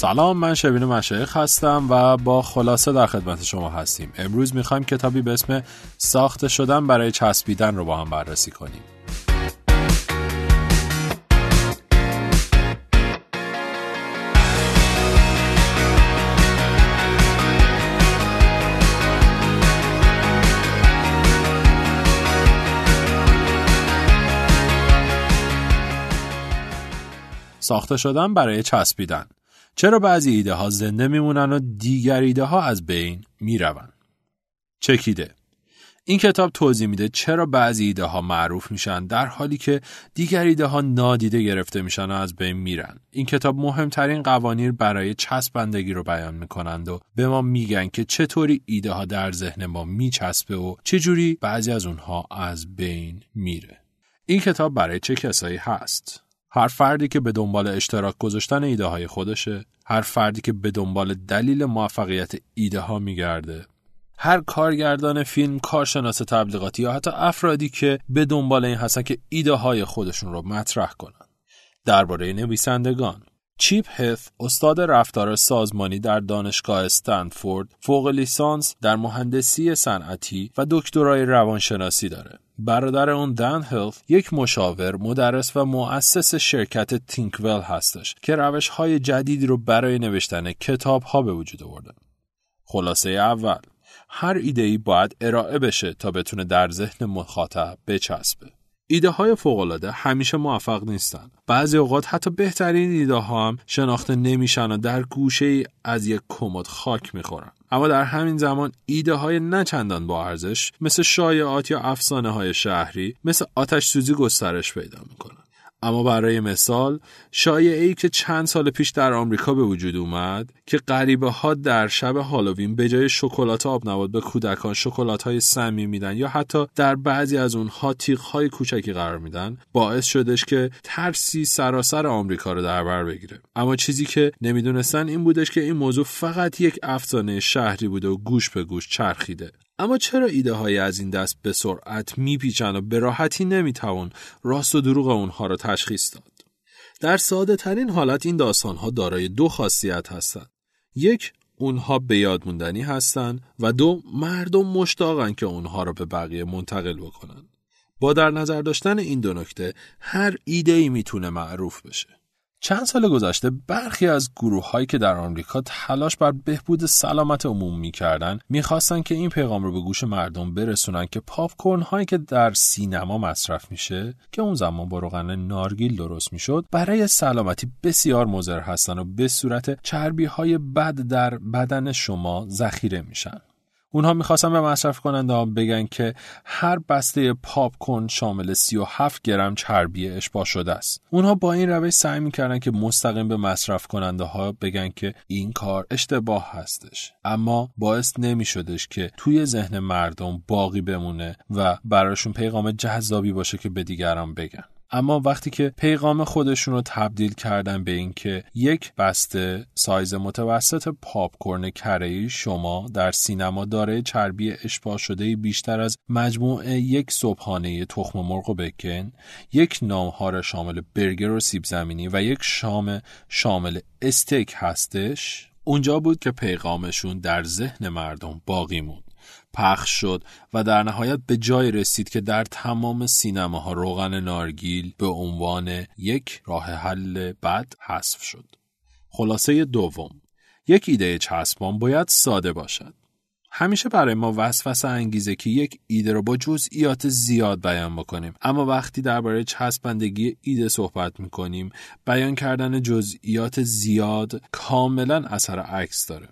سلام من شبین مشایخ هستم و با خلاصه در خدمت شما هستیم. امروز می‌خوایم کتابی به اسم ساخته شدن برای چسبیدن رو با هم بررسی کنیم. ساخته شدن برای چسبیدن. چرا بعضی ایده ها زنده میمونن و دیگر ایده ها از بین می‌روند؟ چکیده این کتاب توضیح میده چرا بعضی ایده ها معروف میشن در حالی که دیگر ایده ها نادیده گرفته میشن و از بین میرن. این کتاب مهمترین قوانین برای چسبندگی رو بیان می‌کنند و به ما میگن که چطوری ایده ها در ذهن ما میچسبه و چجوری بعضی از اونها از بین میره. این کتاب برای چه کسایی هست؟ هر فردی که به دنبال اشتراک گذاشتن ایده های خودشه هر فردی که به دنبال دلیل موفقیت ایده ها میگرده. هر کارگردان فیلم کارشناس تبلیغاتی یا حتی افرادی که به دنبال این هستن که ایده های خودشون رو مطرح کنن. درباره نویسندگان. چیپ هث استاد رفتار سازمانی در دانشگاه استنفورد فوق لیسانس در مهندسی صنعتی و دکترای روانشناسی داره. برادر اون دن هلف یک مشاور مدرس و مؤسس شرکت تینکول هستش که روش های جدیدی رو برای نوشتن کتاب ها به وجود آورده خلاصه اول هر ایده ای باید ارائه بشه تا بتونه در ذهن مخاطب بچسبه ایده های فوقالعاده همیشه موفق نیستن. بعضی اوقات حتی بهترین ایده ها هم شناخته نمیشن و در گوشه ای از یک کمد خاک می‌خورن. اما در همین زمان ایده های نچندان با ارزش مثل شایعات یا افسانه های شهری مثل آتش سوزی گسترش پیدا می‌کنن. اما برای مثال شایعه ای که چند سال پیش در آمریکا به وجود اومد که غریبه ها در شب هالووین به جای شکلات آب نبات به کودکان شکلات های سمی میدن یا حتی در بعضی از اونها تیغ های کوچکی قرار میدن باعث شدش که ترسی سراسر آمریکا رو در بر بگیره. اما چیزی که نمی‌دونستن این بودش که این موضوع فقط یک افسانه شهری بوده و گوش به گوش چرخیده. اما چرا ایده های از این دست به سرعت میپیچن و به راحتی نمی‌توان راست و دروغ اونها را تشخیص داد؟ در ساده ترین حالت این داستان ها دارای دو خاصیت هستند. یک اونها به یاد موندنی هستند و دو مردم مشتاقن که اونها را به بقیه منتقل بکنن. با در نظر داشتن این دو نکته هر ایده ای می‌تونه معروف بشه. چند سال گذشته برخی از گروه هایی که در آمریکا تلاش بر بهبود سلامت عموم می‌کردن می‌خواستن که این پیغام رو به گوش مردم برسونن که پاپ هایی که در سینما مصرف میشه که اون زمان با روغن نارگیل درست می‌شد برای سلامتی بسیار مضر هستن و به صورت چربی های بد در بدن شما ذخیره میشن. اونها می‌خواستن به مصرف کننده بگن که هر بسته پاپ کن شامل 37 گرم چربی اشباع شده است. اونها با این روش سعی می‌کردن که مستقیم به مصرف کننده ها بگن که این کار اشتباه هستش. اما باعث نمیشدش که توی ذهن مردم باقی بمونه و براشون پیغام جذابی باشه که به دیگران بگن. اما وقتی که پیغام خودشون رو تبدیل کردن به اینکه یک بسته سایز متوسط پاپ کورن کره‌ای شما در سینما داره چربی اشباع شده بیشتر از مجموع یک صبحانه تخم مرغ و بکن یک نامهار شامل برگر و سیب زمینی و یک شام شامل استیک هستش اونجا بود که پیغامشون در ذهن مردم باقی موند. پخش شد و در نهایت به جای رسید که در تمام سینماها روغن نارگیل به عنوان یک راه حل بد حذف شد. خلاصه دوم یک ایده چسبان باید ساده باشد. همیشه برای ما وسوسه انگیزه که یک ایده رو با جزئیات زیاد بیان بکنیم اما وقتی درباره چسبندگی ایده صحبت می‌کنیم بیان کردن جزئیات زیاد کاملا اثر عکس داره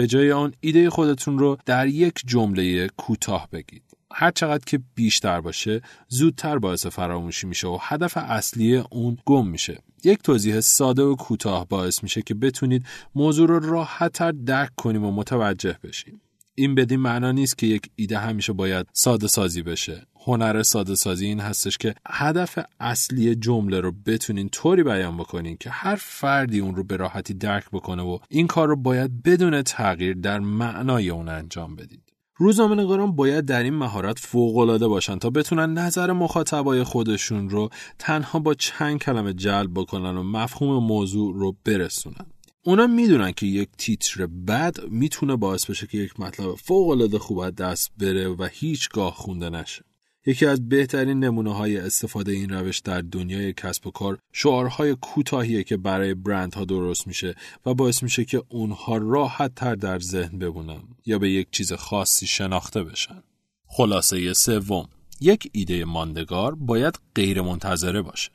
به جای آن ایده خودتون رو در یک جمله کوتاه بگید. هر چقدر که بیشتر باشه زودتر باعث فراموشی میشه و هدف اصلی اون گم میشه. یک توضیح ساده و کوتاه باعث میشه که بتونید موضوع رو راحتتر درک کنیم و متوجه بشیم. این بدین معنا نیست که یک ایده همیشه باید ساده سازی بشه هنر ساده سازی این هستش که هدف اصلی جمله رو بتونین طوری بیان بکنین که هر فردی اون رو به راحتی درک بکنه و این کار رو باید بدون تغییر در معنای اون انجام بدید روزنامه نگاران باید در این مهارت فوقالعاده باشن تا بتونن نظر مخاطبای خودشون رو تنها با چند کلمه جلب بکنن و مفهوم موضوع رو برسونن اونا می‌دونن که یک تیتر بد می‌تونه باعث بشه که یک مطلب فوق العاده خوب دست بره و هیچگاه خونده نشه. یکی از بهترین نمونه های استفاده این روش در دنیای کسب و کار شعارهای کوتاهیه که برای برندها درست میشه و باعث میشه که اونها راحت تر در ذهن ببونن یا به یک چیز خاصی شناخته بشن. خلاصه سوم یک ایده ماندگار باید غیر منتظره باشه.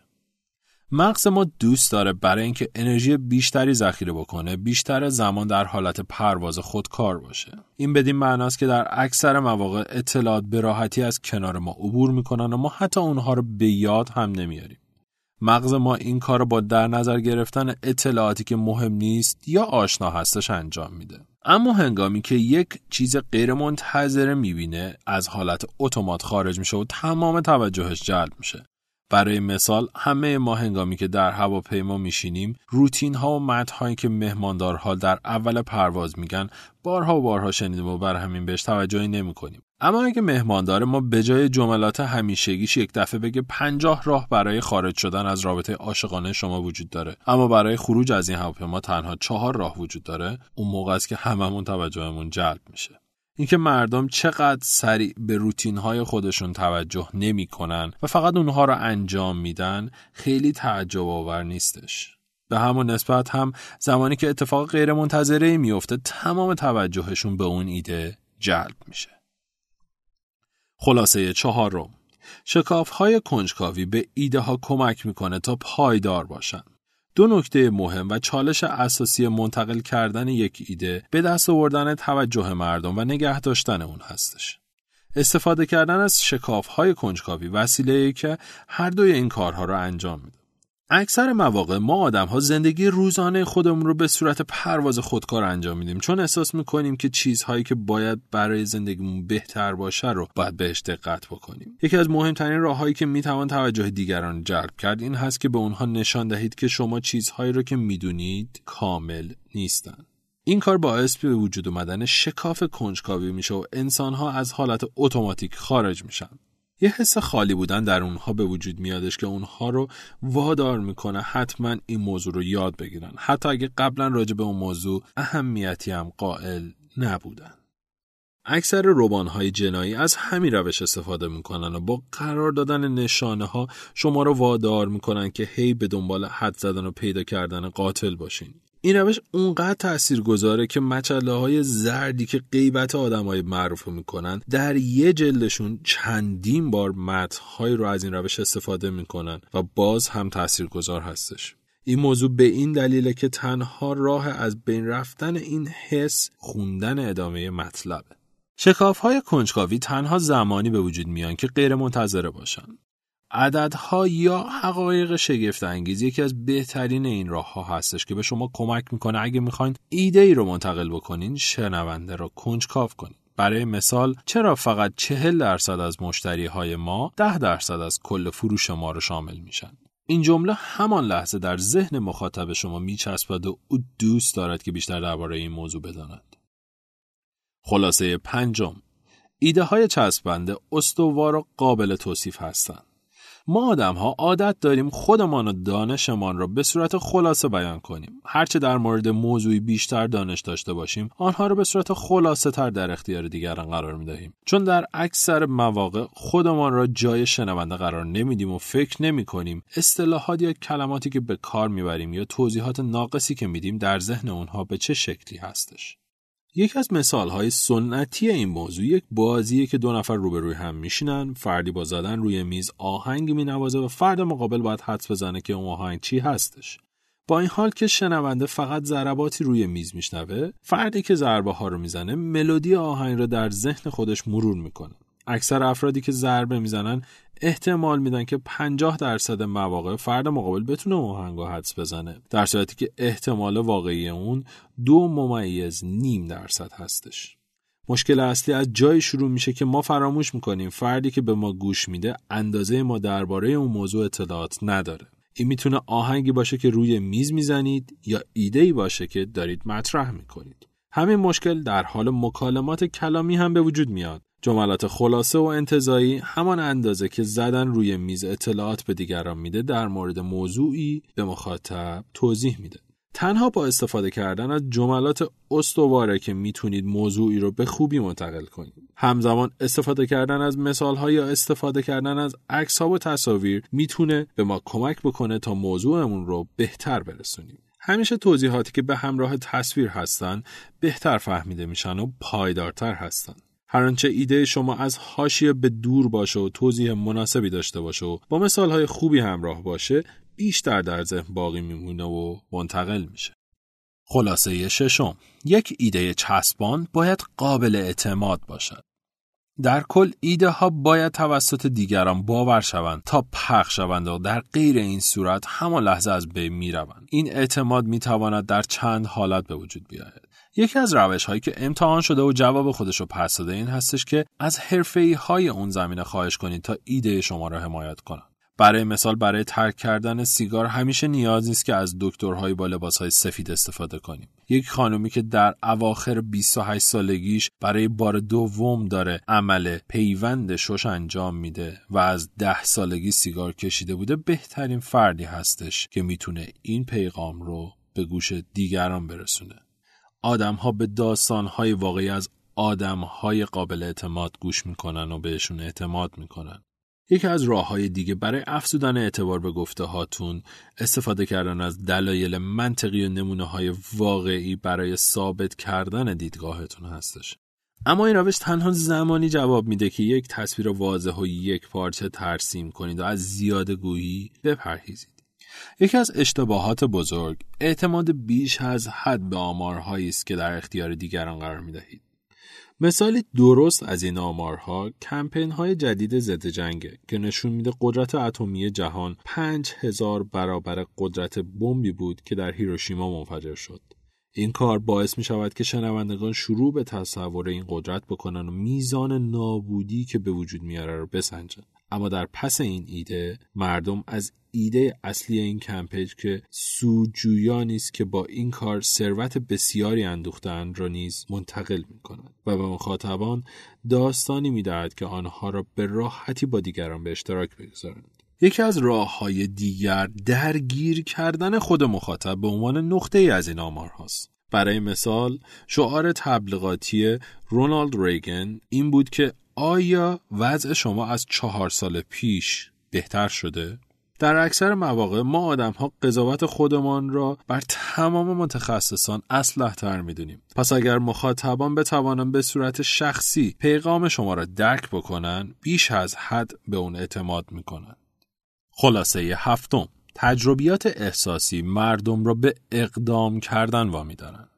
مغز ما دوست داره برای اینکه انرژی بیشتری ذخیره بکنه بیشتر زمان در حالت پرواز خودکار باشه. این بدین معناست که در اکثر مواقع اطلاعات به راحتی از کنار ما عبور می‌کنن و ما حتی اونها رو به یاد هم نمیاریم. مغز ما این کار رو با در نظر گرفتن اطلاعاتی که مهم نیست یا آشنا هستش انجام میده. اما هنگامی که یک چیز غیر منتظره می‌بینه از حالت اتومات خارج میشه و تمام توجهش جلب میشه. برای مثال همه ما هنگامی که در هواپیما میشینیم روتین ها و متن که مهماندارها در اول پرواز میگن بارها و بارها شنیدیم و بر همین بهش توجهی نمی کنیم. اما اگه مهماندار ما به جای جملات همیشگیش یک دفعه بگه پنجاه راه برای خارج شدن از رابطه عاشقانه شما وجود داره اما برای خروج از این هواپیما تنها چهار راه وجود داره اون موقع است که هممون توجهمون جلب میشه اینکه مردم چقدر سریع به روتین های خودشون توجه نمی‌کنن و فقط اونها رو انجام میدن خیلی تعجب آور نیستش. به همون نسبت هم زمانی که اتفاق غیر منتظره میفته تمام توجهشون به اون ایده جلب میشه. خلاصه چهارم شکاف های کنجکاوی به ایده ها کمک می‌کنه تا پایدار باشن. دو نکته مهم و چالش اساسی منتقل کردن یک ایده به دست آوردن توجه مردم و نگه داشتن اون هستش. استفاده کردن از شکاف های کنجکاوی وسیله ای که هر دوی این کارها را انجام میده. اکثر مواقع ما آدم ها زندگی روزانه خودمون رو به صورت پرواز خودکار انجام میدیم. چون احساس می‌کنیم که چیزهایی که باید برای زندگیمون بهتر باشه رو باید بهش دقت بکنیم. یکی از مهمترین راههایی که می‌توان توجه دیگران جلب کرد این هست که به اونها نشان دهید که شما چیزهایی رو که می‌دونید کامل نیستن. این کار باعث به وجود اومدن شکاف کنجکاوی میشه و انسانها از حالت اتوماتیک خارج میشن. یه حس خالی بودن در اونها به وجود میادش که اونها رو وادار می‌کنه حتما این موضوع رو یاد بگیرن. حتی اگه قبلا راجع به اون موضوع اهمیتی هم قائل نبودن. اکثر روبان های جنایی از همین روش استفاده می‌کنن و با قرار دادن نشانه ها شما رو وادار می‌کنن که هی به دنبال حد زدن و پیدا کردن قاتل باشین. این روش اونقدر تأثیر گذاره که مچله های زردی که غیبت آدم های معروف می‌کنن در یه جلدشون چندین بار متنهایی رو از این روش استفاده می‌کنن و باز هم تأثیر گذار هستش. این موضوع به این دلیله که تنها راه از بین رفتن این حس خوندن ادامه مطلبه. شکاف های کنجکاوی تنها زمانی به وجود میان که غیر منتظره باشن. عددها یا حقایق شگفت انگیز یکی از بهترین این راه ها هستش که به شما کمک می‌کنه. اگه می‌خواین ایده ای رو منتقل بکنین شنونده رو کنجکاو کنید برای مثال چرا فقط چهل درصد از مشتری های ما ده درصد از کل فروش ما رو شامل میشن؟ این جمله همان لحظه در ذهن مخاطب شما میچسبد و او دوست دارد که بیشتر درباره این موضوع بداند. خلاصه پنجم. ایده های چسبنده استوار و قابل توصیف هستند. ما آدم ها عادت داریم خودمان و دانشمان را به صورت خلاصه بیان کنیم. هرچه در مورد موضوعی بیشتر دانش داشته باشیم، آنها را به صورت خلاصه تر در اختیار دیگران قرار می دهیم. چون در اکثر مواقع خودمان را جای شنونده قرار نمیدیم و فکر نمی کنیم اصطلاحات یا کلماتی که به کار می‌بریم یا توضیحات ناقصی که میدیم در ذهن اونها به چه شکلی هستش. یکی از مثال های سنتی این موضوع یک بازیه که دو نفر روبروی هم میشینن فردی با زدن روی میز آهنگ مینوازه و فرد مقابل باید حدس بزنه که اون آهنگ چی هستش. با این حال که شنونده فقط ضرباتی روی میز میشنوه فردی که ضربه ها رو می‌زنه ملودی آهنگ رو در ذهن خودش مرور می‌کنه. اکثر افرادی که ضربه می‌زنن احتمال میدن که 50 درصد مواقع فرد مقابل بتونه آهنگ حدس بزنه. در صورتی که احتمال واقعی اون دو ممیز نیم درصد هستش. مشکل اصلی از جایی شروع میشه که ما فراموش می‌کنیم فردی که به ما گوش میده اندازه ما درباره اون موضوع اطلاعات نداره. این می‌تونه آهنگی باشه که روی میز می‌زنید یا ایده ای باشه که دارید مطرح می‌کنید. همین مشکل در حال مکالمات کلامی هم به وجود میاد جملات خلاصه و انتظایی همان اندازه که زدن روی میز اطلاعات به دیگران میده در مورد موضوعی به مخاطب توضیح میده تنها با استفاده کردن از جملات استواره که می‌تونید موضوعی رو به خوبی منتقل کنید. همزمان استفاده کردن از مثال یا استفاده کردن از عکس و تصاویر می‌تونه به ما کمک بکنه تا موضوعمون رو بهتر برسونیم. همیشه توضیحاتی که به همراه تصویر هستن بهتر فهمیده میشن و پایدارتر هستن. هر آنچه ایده شما از حاشیه به دور باشه و توضیح مناسبی داشته باشه و با مثال های خوبی همراه باشه بیشتر در ذهن باقی میمونه و منتقل میشه. خلاصه ششم یک ایده چسبان باید قابل اعتماد باشد. در کل ایده ها باید توسط دیگران باور شوند تا پخش شوند و در غیر این صورت همان لحظه از بین می روند. این اعتماد می تواند در چند حالت به وجود بیاید. یکی از روش هایی که امتحان شده و جواب خودش رو پس داده این هستش که از حرفه های اون زمینه خواهش کنید تا ایده شما را حمایت کنند. برای مثال برای ترک کردن سیگار همیشه نیاز نیست که از دکترهایی با لباسهای سفید استفاده کنیم. یک خانومی که در اواخر 28 سالگیش برای بار دوم داره عمل پیوند شش انجام میده و از ده سالگی سیگار کشیده بوده بهترین فردی هستش که می‌تونه این پیغام رو به گوش دیگران برسونه. آدم ها به داستان واقعی از آدم های قابل اعتماد گوش می‌کنن و بهشون اعتماد می‌کنن. یکی از راه های دیگه برای افزودن اعتبار به گفته هاتون استفاده کردن از دلایل منطقی و نمونه های واقعی برای ثابت کردن دیدگاهتون هستش. اما این روش تنها زمانی جواب میده که یک تصویر واضح و یک پارچه ترسیم کنید و از زیاده گویی بپرهیزید. یکی از اشتباهات بزرگ اعتماد بیش از حد به آمارهایی است که در اختیار دیگران قرار می‌دهید. مثالی درست از این آمارها کمپین های جدید ضد جنگه که نشون میده قدرت اتمی جهان پنج هزار برابر قدرت بمبی بود که در هیروشیما منفجر شد. این کار باعث می شود که شنوندگان شروع به تصور این قدرت بکنن و میزان نابودی که به وجود میاره رو بسنجن. اما در پس این ایده مردم از ایده اصلی این کمپیج که سوجویانی است که با این کار ثروت بسیاری اندوختند را نیز منتقل می کند و به مخاطبان داستانی می دهد که آنها را به راحتی با دیگران به اشتراک بگذارند. یکی از راه های دیگر درگیر کردن خود مخاطب به عنوان نقطه ای از این آمار هاست. برای مثال شعار تبلیغاتی رونالد ریگن این بود که آیا وضع شما از چهار سال پیش بهتر شده؟ در اکثر مواقع ما آدم ها قضاوت خودمان را بر تمام متخصصان اسلح تر می دونیم. پس اگر مخاطبان بتوانند به صورت شخصی پیغام شما را درک بکنن بیش از حد به اون اعتماد می کنن. خلاصه هفتم تجربیات احساسی مردم را به اقدام کردن وامی دارند.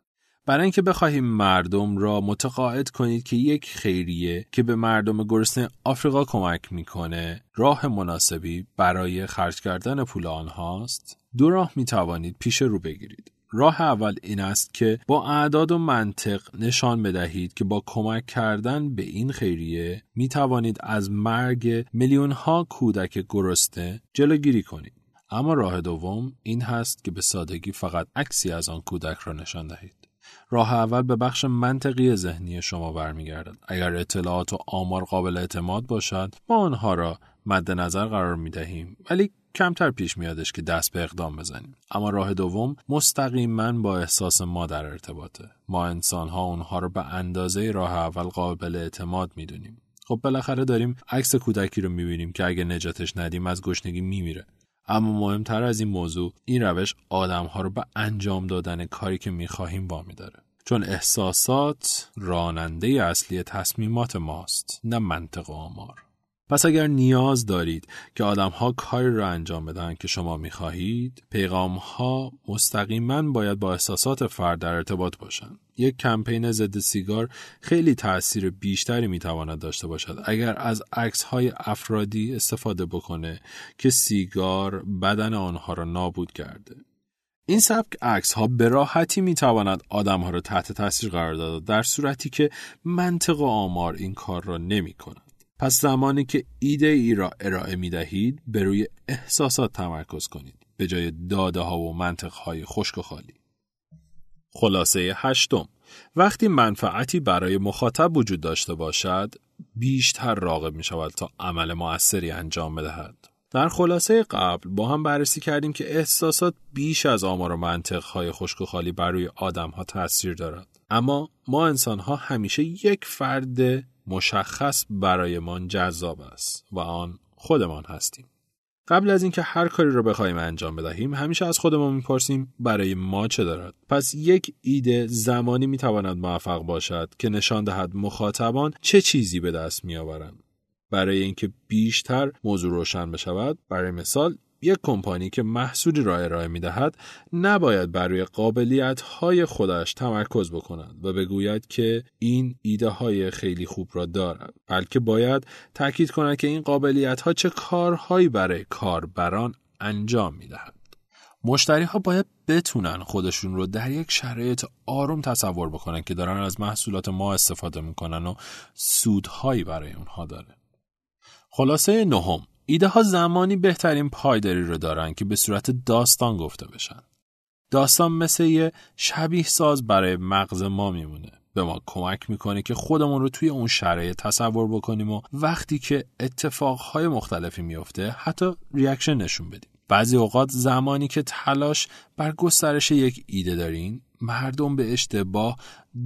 برای اینکه بخواهیم مردم را متقاعد کنید که یک خیریه که به مردم گرسنه آفریقا کمک می‌کنه راه مناسبی برای خرج کردن پول آنهاست دو راه می توانید پیش رو بگیرید. راه اول این است که با اعداد و منطق نشان بدهید که با کمک کردن به این خیریه می توانید از مرگ میلیون ها کودک گرسنه جلوگیری کنید. اما راه دوم این هست که به سادگی فقط عکسی از آن کودک را نشان دهید. راه اول به بخش منطقی ذهنی شما برمیگردد. اگر اطلاعات و آمار قابل اعتماد باشد ما آنها را مد نظر قرار می دهیم ولی کمتر پیش میادش که دست به اقدام بزنیم. اما راه دوم مستقیما با احساس ما در ارتباطه. ما انسان ها اونها رو به اندازه راه اول قابل اعتماد می‌دونیم. خب بالاخره داریم عکس کودکی رو می‌بینیم که اگه نجاتش ندیم از گشنگی میمیره. اما مهمتر از این موضوع این روش آدمها رو به انجام دادن کاری که می‌خواهیم وامی داره. چون احساسات راننده اصلی تصمیمات ماست نه منطق و آمار. پس اگر نیاز دارید که آدم ها کاری را انجام بدن که شما می خواهید پیغام ها مستقیما باید با احساسات فرد در ارتباط باشند. یک کمپین ضد سیگار خیلی تاثیر بیشتری می تواند داشته باشد اگر از عکس های افرادی استفاده بکنه که سیگار بدن آنها را نابود کرده این سبک عکس ها به راحتی می تواند آدم ها را تحت تاثیر قرار داد در صورتی که منطق و آمار این کار را نمی کند. پس زمانی که ایده ای را ارائه می دهید به روی احساسات تمرکز کنید به جای داده ها و منطق های خشک و خالی. خلاصه هشتم. وقتی منفعتی برای مخاطب وجود داشته باشد بیشتر راغب می شود تا عمل موثری انجام بدهد. در خلاصه قبل با هم بررسی کردیم که احساسات بیش از آمار و منطقهای خشک و خالی بر روی آدم ها تاثیر دارد. اما ما انسان ها همیشه یک فرد مشخص برایمان جذاب است و آن خودمان هستیم. قبل از اینکه هر کاری را بخوایم انجام بدهیم همیشه از خودمان می‌پرسیم برای ما چه دارد. پس یک ایده زمانی می‌تواند موفق باشد که نشان دهد مخاطبان چه چیزی به دست میآورند. برای اینکه بیشتر موضوع روشن بشود برای مثال یک کمپانی که محصولی را ارائه می دهد نباید بر روی قابلیت های خودش تمرکز بکند و بگوید که این ایده های خیلی خوب را دارد بلکه باید تاکید کند که این قابلیت ها چه کارهایی برای کاربران انجام می دهد. مشتری ها باید بتونن خودشون رو در یک شرایط آروم تصور بکنن که دارن از محصولات ما استفاده می‌کنن و سودهایی برای اونها داره. خلاصه نهم ایده ها زمانی بهترین پایداری رو دارن که به صورت داستان گفته بشن. داستان مثل یه شبیه ساز برای مغز ما میمونه. به ما کمک می‌کنه که خودمون رو توی اون شرایط تصور بکنیم و وقتی که اتفاقهای مختلفی میفته حتی ریاکشن نشون بدیم. بعضی اوقات زمانی که تلاش بر گسترش یک ایده دارین مردم به اشتباه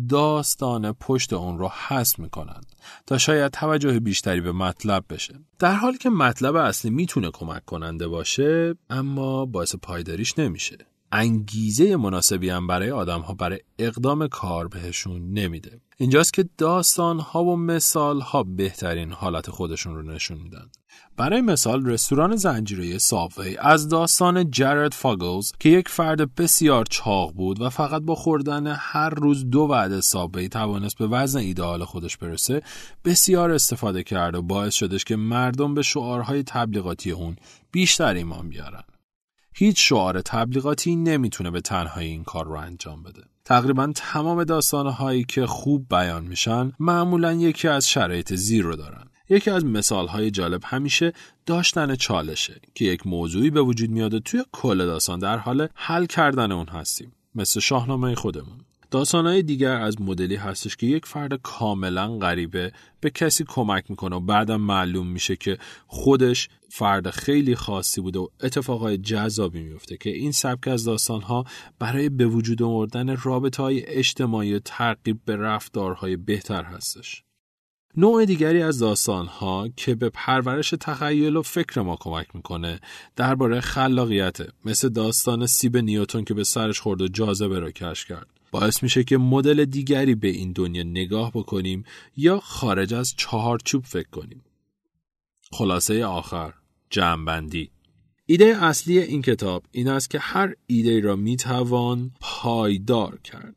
داستان پشت اون رو حس می‌کنند تا شاید توجه بیشتری به مطلب بشه. در حالی که مطلب اصلی می‌تونه کمک کننده باشه اما باعث پایداریش نمیشه. انگیزه مناسبی هم برای آدم ها برای اقدام کار بهشون نمیده. اینجاست که داستان ها و مثال ها بهترین حالت خودشون رو نشون میدن. برای مثال رستوران زنجیره سابوی از داستان جرد فاگلز که یک فرد بسیار چاق بود و فقط با خوردن هر روز دو وعده سابوی توانست به وزن ایدئال خودش برسه بسیار استفاده کرد و باعث شدش که مردم به شعارهای تبلیغاتی اون بیشتر ایمان بیارن هیچ شعار تبلیغاتی نمی‌تونه به تنهایی این کار رو انجام بده. تقریبا تمام داستانهایی که خوب بیان میشن معمولا یکی از شرایط زیر رو دارن. یکی از مثالهای جالب همیشه داشتن چالشه که یک موضوعی به وجود میاد توی کل داستان در حال حل کردن اون هستیم. مثل شاهنامه خودمون. داستانهای دیگر از مدلی هستش که یک فرد کاملا غریبه به کسی کمک می‌کنه و بعدم معلوم میشه که خودش فرد خیلی خاصی بوده و اتفاقهای جذابی میفته که این سبک از داستانها برای به وجود آوردن رابطه های اجتماعی و ترغیب به رفتارهای بهتر هستش. نوع دیگری از داستانها که به پرورش تخیل و فکر ما کمک می‌کنه درباره خلاقیت مثل داستان سیب نیوتون که به سرش خورد و جاذبه را کشف کرد باعث میشه که مدل دیگری به این دنیا نگاه بکنیم یا خارج از چهارچوب فکر کنیم. خلاصه آخر جمعبندی ایده اصلی این کتاب این است که هر ایده را می‌توان پایدار کرد.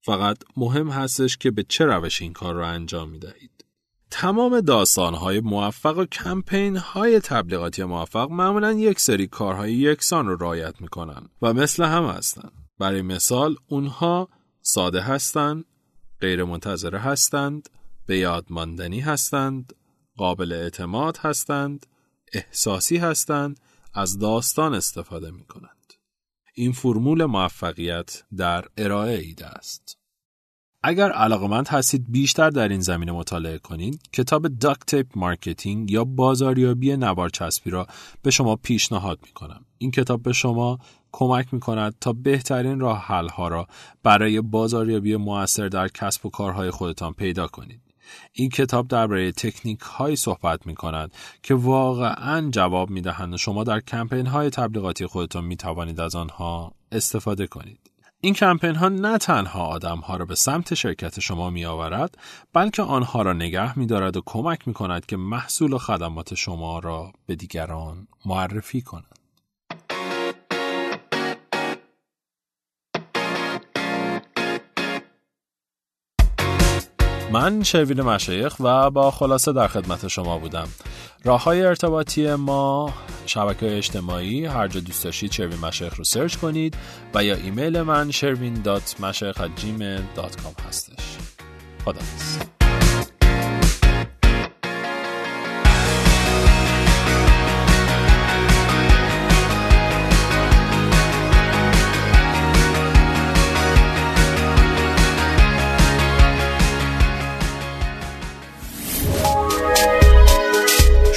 فقط مهم هستش که به چه روش این کار را انجام می دهید. تمام داستانهای موفق و کمپین های تبلیغاتی موفق معمولا یک سری کارهای یکسان رو رایت می‌کنن و مثل هم هستند. برای مثال اونها ساده هستند، غیر منتظره هستند، به یاد ماندنی هستند، قابل اعتماد هستند، احساسی هستند، از داستان استفاده می کنند. این فرمول موفقیت در ارائه ایده است. اگر علاقمند هستید بیشتر در این زمینه مطالعه کنید کتاب Duct Tape Marketing یا بازاریابی نوار چسبی را به شما پیشنهاد می کنم. این کتاب به شما کمک می کند تا بهترین راه حل ها را برای بازاریابی موثر در کسب و کارهای خودتان پیدا کنید. این کتاب درباره تکنیک هایی صحبت می کند که واقعا جواب می دهند و شما در کمپین های تبلیغاتی خودتان می توانید از آنها استفاده کنید. این کمپین ها نه تنها آدم ها را به سمت شرکت شما می آورد بلکه آنها را نگه می دارد و کمک می کند که محصول و خدمات شما را به دیگران معرفی کنند. من شروین مشایخ و با خلاصه در خدمت شما بودم. راه های ارتباطی ما شبکه اجتماعی هر جا دوست داشتید شروین مشایخ رو سرچ کنید و یا ایمیل من شروین دات هستش. خدا